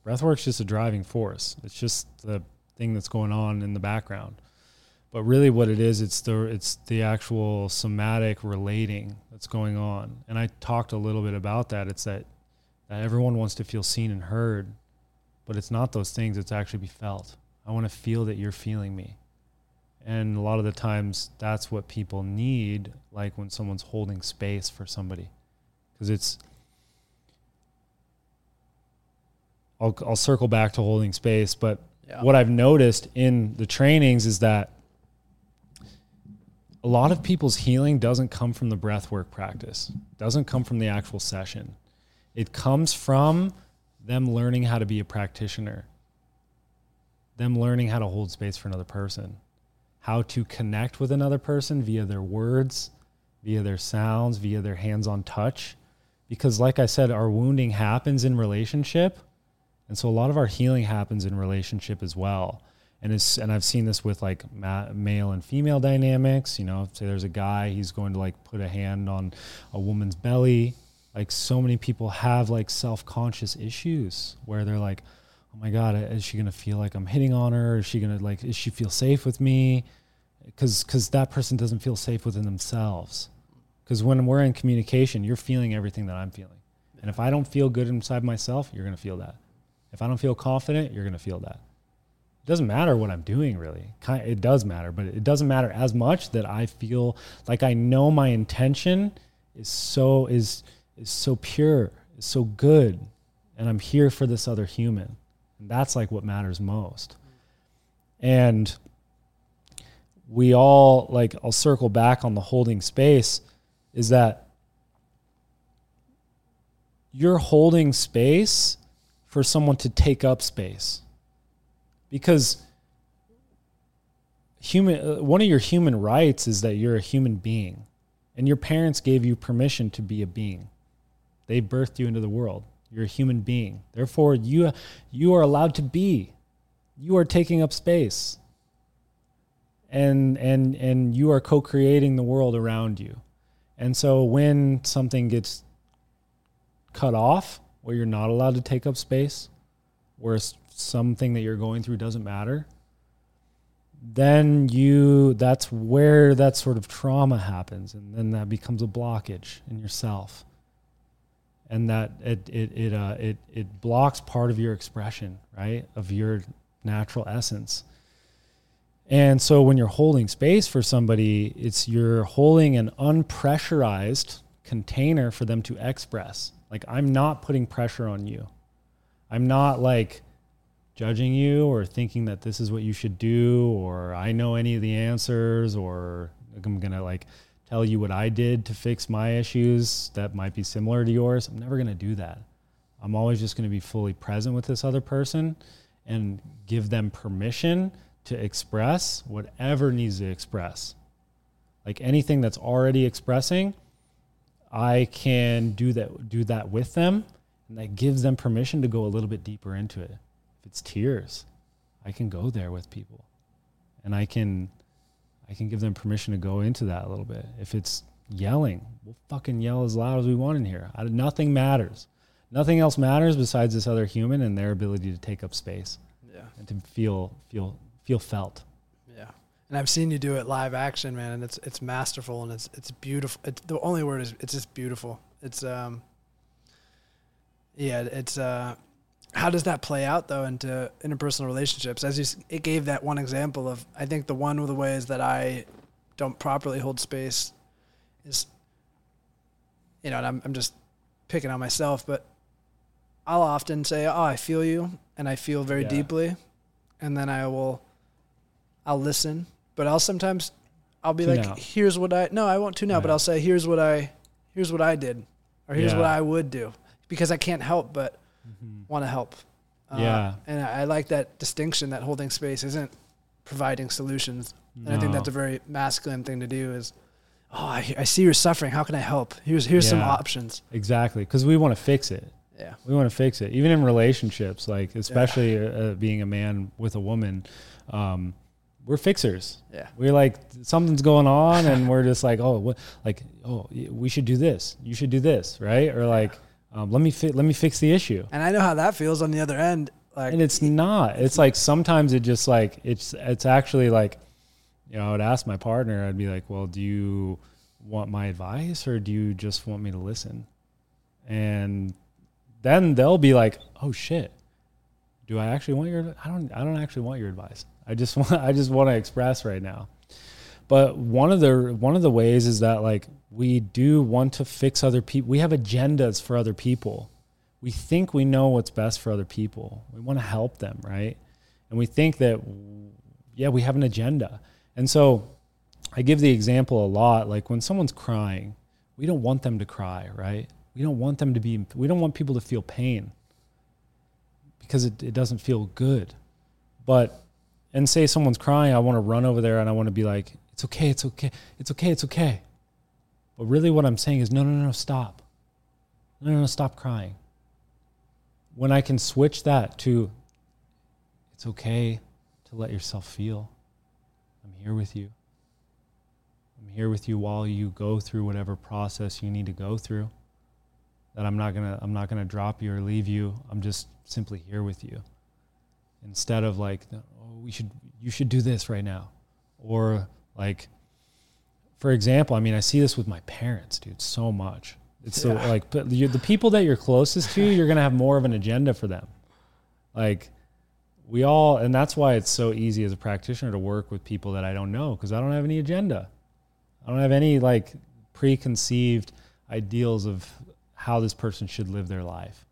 Breath work's just a driving force. It's just the thing that's going on in the background. But really what it is, it's the it's the actual somatic relating that's going on. And I talked a little bit about that. It's that, that everyone wants to feel seen and heard, but it's not those things, it's actually be felt. I want to feel that you're feeling me. And a lot of the times that's what people need, like when someone's holding space for somebody. Because it's, I'll, I'll circle back to holding space, but yeah. what I've noticed in the trainings is that a lot of people's healing doesn't come from the breath work practice, doesn't come from the actual session. It comes from them learning how to be a practitioner them learning how to hold space for another person, how to connect with another person via their words, via their sounds, via their hands on touch. Because, like I said, our wounding happens in relationship. And so a lot of our healing happens in relationship as well. And it's, and I've seen this with like ma- male and female dynamics. You know, say there's a guy, he's going to like put a hand on a woman's belly. Like so many people have like self conscious issues where they're like, oh my god is she gonna feel like i'm hitting on her? Is she gonna like is she feel safe with me? Because because that person doesn't feel safe within themselves. Because when we're in communication you're feeling everything that i'm feeling. And if i don't feel good inside myself you're gonna feel that. If i don't feel confident you're gonna feel that doesn't matter what i'm doing really it does matter but it doesn't matter as much that i feel like i know my intention is so is is so pure is so good and i'm here for this other human and that's like what matters most. And we all like I'll circle back on the holding space is that you're holding space for someone to take up space. Because human uh, one of your human rights is that you're a human being and your parents gave you permission to be a being. They birthed you into the world. You're a human being. Therefore, you, you are allowed to be. You are taking up space. And, and, and you are co creating the world around you. And so when something gets cut off, where you're not allowed to take up space, where something that you're going through doesn't matter, then you that's where that sort of trauma happens and then that becomes a blockage in yourself and that it it it uh, it it blocks part of your expression, right, of your natural essence. And so when you're holding space for somebody, it's you're holding an unpressurized container for them to express. Like I'm not putting pressure on you. I'm not like judging you or thinking that this is what you should do or I know any of the answers or I'm going to like tell you what I did to fix my issues that might be similar to yours. I'm never going to do that. I'm always just going to be fully present with this other person and give them permission to express whatever needs to express. Like anything that's already expressing, I can do that do that with them and that gives them permission to go a little bit deeper into it. It's tears, I can go there with people. And I can I can give them permission to go into that a little bit. If it's yelling, we'll fucking yell as loud as we want in here. I, nothing matters. Nothing else matters besides this other human and their ability to take up space. Yeah. And to feel feel feel felt. Yeah. And I've seen you do it live action, man, and it's it's masterful and it's it's beautiful. It's the only word is it's just beautiful. It's um yeah, it's uh how does that play out though into interpersonal relationships? As you it gave that one example of I think the one of the ways that I don't properly hold space is you know, and I'm I'm just picking on myself, but I'll often say, "Oh, I feel you," and I feel very Yeah. deeply, and then I will, I'll listen, but I'll sometimes, I'll be Tune like, out. "Here's what I no, I won't tune out, but I'll say, "Here's what I, here's what I did," or "Here's Yeah. what I would do," because I can't help but want to help. Uh, Yeah. and I, I like that distinction that holding space isn't providing solutions, and I think that's a very masculine thing to do. Is, oh, I, I see you're suffering. How can I help? Here's here's some options. Exactly, because we want to fix it. Yeah. We want to fix it, even in relationships. Like especially uh, being a man with a woman, um, we're fixers. Yeah. We're like something's going on, and we're just like, oh, what? Like, oh, we should do this. You should do this, right? Or like, um, let me fi- let me fix the issue. And I know how that feels on the other end. Like, And it's not. It's like sometimes it just like it's it's actually like, you know, I would ask my partner. I'd be like, well, do you want my advice or do you just want me to listen? And then they'll be like, oh shit, do I actually want your? I don't. I don't actually want your advice. I just want. I just want to express right now. But one of the one of the ways is that like we do want to fix other people. We have agendas for other people we think we know what's best for other people. We want to help them, right? And we think that, yeah, we have an agenda. And so I give the example a lot like when someone's crying, we don't want them to cry, right? We don't want them to be, we don't want people to feel pain because it, it doesn't feel good. But, and say someone's crying, I want to run over there and I want to be like, it's okay, it's okay, it's okay, it's okay. But really what I'm saying is, no, no, no, stop. No, no, no, stop crying when I can switch that to it's okay to let yourself feel. I'm here with you. I'm here with you while you go through whatever process you need to go through. That I'm not to I'm not to drop you or leave you. I'm just simply here with you. Instead of like oh we should you should do this right now or like for example, I mean I see this with my parents, dude, so much. It's so like, but the people that you're closest to, you're gonna have more of an agenda for them. Like, we all, and that's why it's so easy as a practitioner to work with people that I don't know because I don't have any agenda. I don't have any like preconceived ideals of how this person should live their life.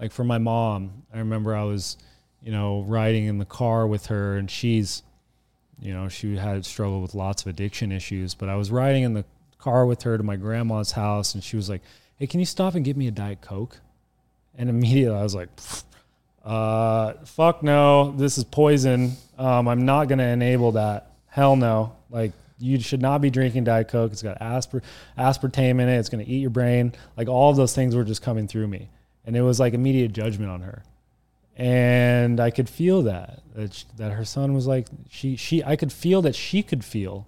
Like for my mom, I remember I was, you know, riding in the car with her, and she's, you know, she had struggled with lots of addiction issues, but I was riding in the car with her to my grandma's house and she was like, Hey, can you stop and get me a Diet Coke? And immediately I was like, uh, fuck no, this is poison. Um, I'm not going to enable that. Hell no. Like, you should not be drinking Diet Coke. It's got aspar- aspartame in it. It's going to eat your brain. Like, all of those things were just coming through me. And it was like immediate judgment on her. And I could feel that, that, sh- that her son was like, she, she, I could feel that she could feel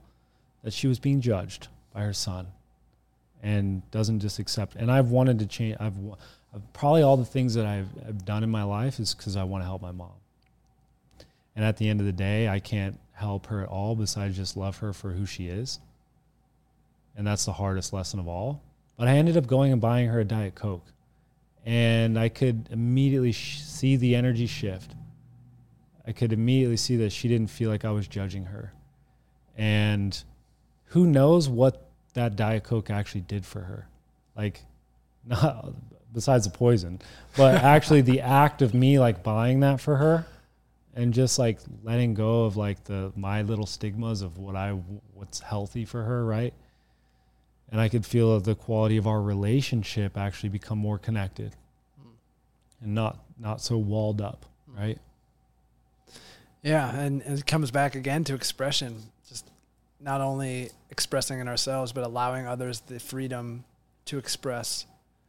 that she was being judged by her son and doesn't just accept. And i've wanted to change i've, I've probably all the things that I've, I've done in my life is because i want to help my mom. And at the end of the day i can't help her at all besides just love her for who she is. And that's the hardest lesson of all. But i ended up going and buying her a diet coke and i could immediately sh- see the energy shift. I could immediately see that she didn't feel like i was judging her. And who knows what that diet coke actually did for her. Like not besides the poison but actually the act of me like buying that for her and just like letting go of like the my little stigmas of what i what's healthy for her right and i could feel the quality of our relationship actually become more connected and not not so walled up right Yeah, and, and it comes back again to expression. Just not only expressing in ourselves, but allowing others the freedom to express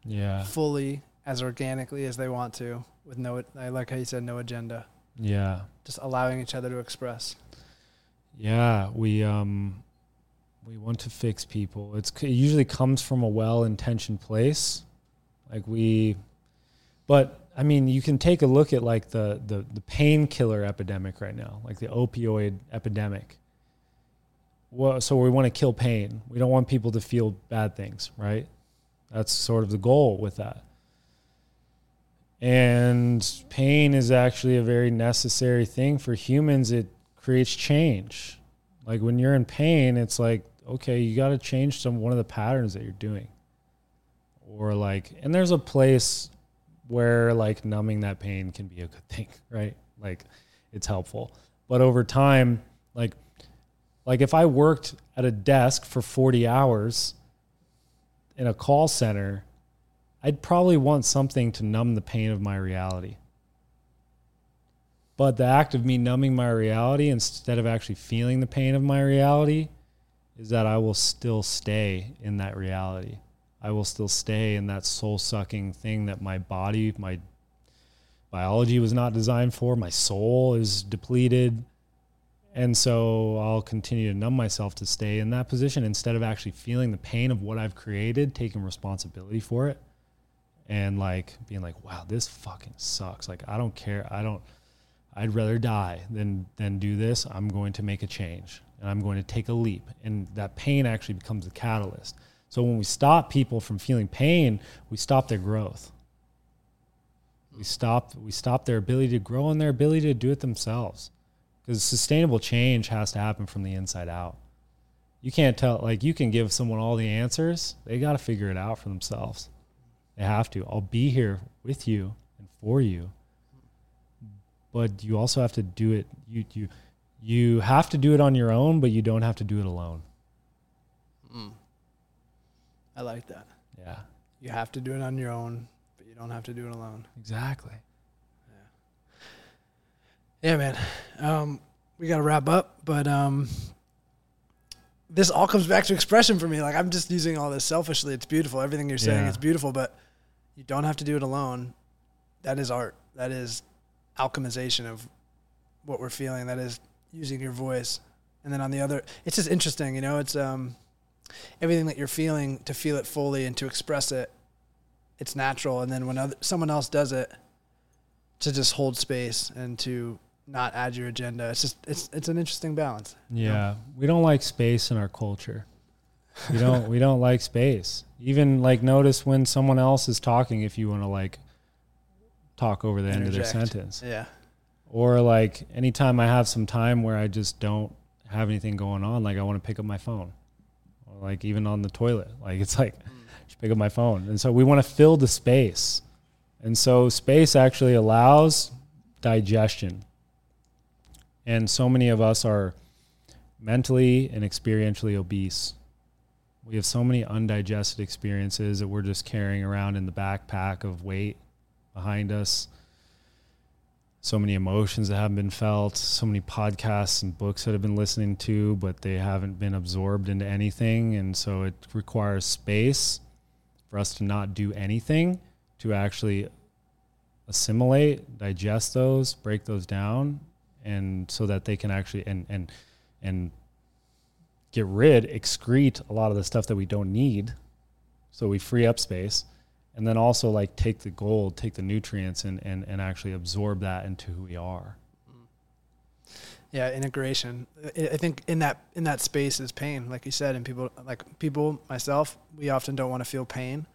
yeah fully as organically as they want to, with no. I like how you said no agenda. yeah Just allowing each other to express. Yeah, we um we want to fix people. It's it usually comes from a well-intentioned place. Like we but I mean, you can take a look at like the the the painkiller epidemic right now, like the opioid epidemic. well, so we want to kill pain. We don't want people to feel bad things, right? That's sort of the goal with that. And pain is actually a very necessary thing for humans. It creates change. Like when you're in pain, it's like, okay, you got to change some one of the patterns that you're doing. Or like, and there's a place where like numbing that pain can be a good thing, right? Like it's helpful. But over time, like like if I worked at a desk for 40 hours in a call center, I'd probably want something to numb the pain of my reality. But the act of me numbing my reality instead of actually feeling the pain of my reality is that I will still stay in that reality. I will still stay in that soul sucking thing that my body, my biology was not designed for. My soul is depleted. And so I'll continue to numb myself to stay in that position instead of actually feeling the pain of what I've created, taking responsibility for it, and like being like, wow, this fucking sucks. Like, I don't care. I don't, I'd rather die than, than do this. I'm going to make a change and I'm going to take a leap. And that pain actually becomes the catalyst. So when we stop people from feeling pain, we stop their growth. We stop, we stop their ability to grow and their ability to do it themselves because sustainable change has to happen from the inside out. You can't tell, like, you can give someone all the answers, they got to figure it out for themselves. They have to. I'll be here with you and for you. But you also have to do it. You, you, you have to do it on your own, but you don't have to do it alone. Mm. I like that. Yeah. You have to do it on your own, but you don't have to do it alone. Exactly. Yeah, yeah man. Um, we got to wrap up, but um, this all comes back to expression for me. Like I'm just using all this selfishly. It's beautiful. Everything you're saying Yeah. is beautiful, but you don't have to do it alone. That is art. That is alchemization of what we're feeling. That is using your voice. And then on the other, it's just interesting, you know. It's um, everything that you're feeling to feel it fully and to express it. It's natural, and then when other, someone else does it, to just hold space and to not add your agenda. It's just it's it's an interesting balance. Yeah, we don't like space in our culture. We don't we don't like space. Even like notice when someone else is talking if you want to like talk over the end of their sentence. Yeah. Or like anytime I have some time where I just don't have anything going on, like I want to pick up my phone. Or like even on the toilet. Like it's like hmm. just pick up my phone. And so we want to fill the space. And so space actually allows digestion. And so many of us are mentally and experientially obese. We have so many undigested experiences that we're just carrying around in the backpack of weight behind us. So many emotions that haven't been felt, so many podcasts and books that have been listening to, but they haven't been absorbed into anything. And so it requires space for us to not do anything to actually assimilate, digest those, break those down, and so that they can actually and and and get rid, excrete a lot of the stuff that we don't need. So we free up space. And then also like take the gold, take the nutrients and, and, and actually absorb that into who we are. Yeah, integration. I think in that in that space is pain, like you said, and people like people myself, we often don't want to feel pain.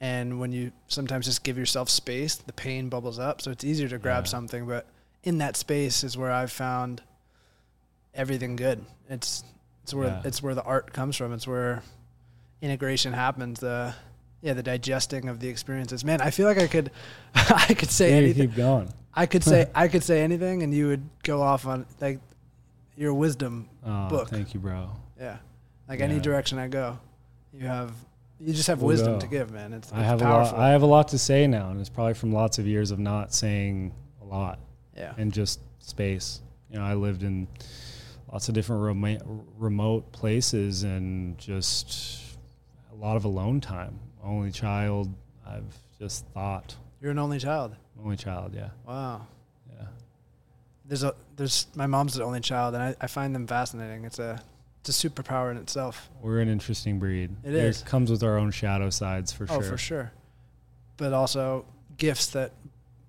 And when you sometimes just give yourself space, the pain bubbles up. So it's easier to grab Yeah. something, but in that space is where I've found everything good. It's it's where Yeah. it's where the art comes from. It's where integration happens. The yeah, the digesting of the experiences. Man, I feel like I could I could say Yeah, anything. keep going. I could say I could say anything, and you would go off on like your wisdom. Oh, Book. thank you, bro. Yeah, like any direction I go, you have you just have We'll wisdom go. to give, man. It's, I have powerful. a lot I have a lot to say now and it's probably from lots of years of not saying a lot. yeah, and just space. You know, I lived in lots of different remote, remote places and just a lot of alone time. Only child, I've just thought. you're an only child. Only child, yeah. Wow. Yeah. There's a there's my mom's the only child, and I, I find them fascinating. It's a it's a superpower in itself. We're an interesting breed. It It is. comes with our own shadow sides for oh, sure. Oh, for sure. But also gifts that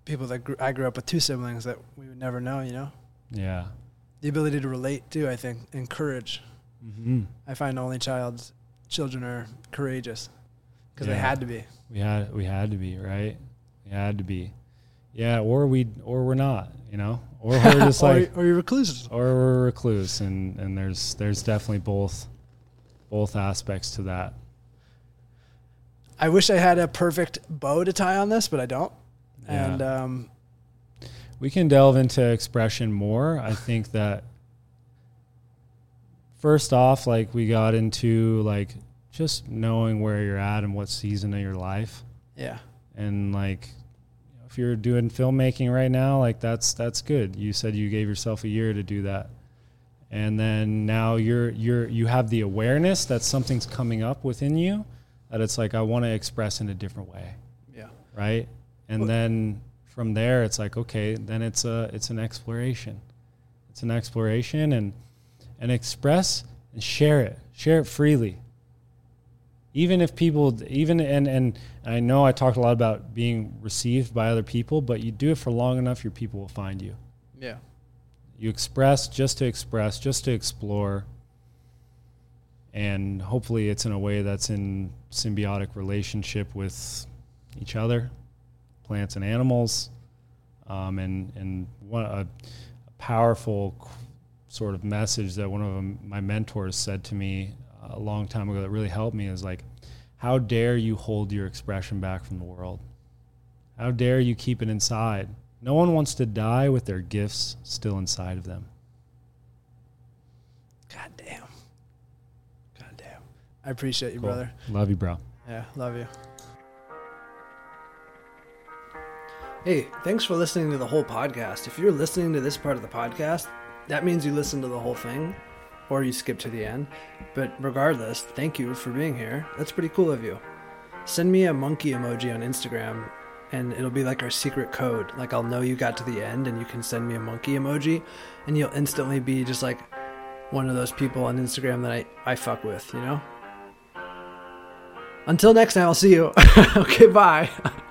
people that grew, I grew up with two siblings that we would never know. You know, Yeah. the ability to relate too. I think and courage. Mm-hmm. I find only child's children are courageous because they had to be. We had we had to be right. We had to be, yeah. Or we or we're not, you know. Or we're just or, like or you're recluses. or we're recluse, and and there's there's definitely both both aspects to that. I wish I had a perfect bow to tie on this, but I don't. Yeah. And um, we can delve into expression more. I think that first off, like we got into like just knowing where you're at and what season of your life, yeah, and like if you're doing filmmaking right now, like that's that's good. You said you gave yourself a year to do that. And then now you're you're you have the awareness that something's coming up within you that it's like I want to express in a different way yeah, right? And Well- then from there, it's like okay, then it's a it's an exploration. It's an exploration and and express and share it, share it freely. Even if people, even and and I know I talked a lot about being received by other people, but you do it for long enough, your people will find you. yeah. You express just to express, just to explore. And hopefully it's in a way that's in symbiotic relationship with each other, plants and animals. Um, and and one, a, a powerful qu- sort of message that one of my mentors said to me a long time ago that really helped me is like, how dare you hold your expression back from the world? How dare you keep it inside? No one wants to die with their gifts still inside of them. God damn. God damn. I appreciate you, Cool. brother. Love you, bro. Yeah, love you. Hey, thanks for listening to the whole podcast. If you're listening to this part of the podcast, that means you listened to the whole thing or you skip to the end. But regardless, thank you for being here. That's pretty cool of you. Send me a monkey emoji on Instagram and it'll be like our secret code. Like I'll know you got to the end and you can send me a monkey emoji and you'll instantly be just like one of those people on Instagram that I, I fuck with, you know? Until next time, I'll see you. okay, bye.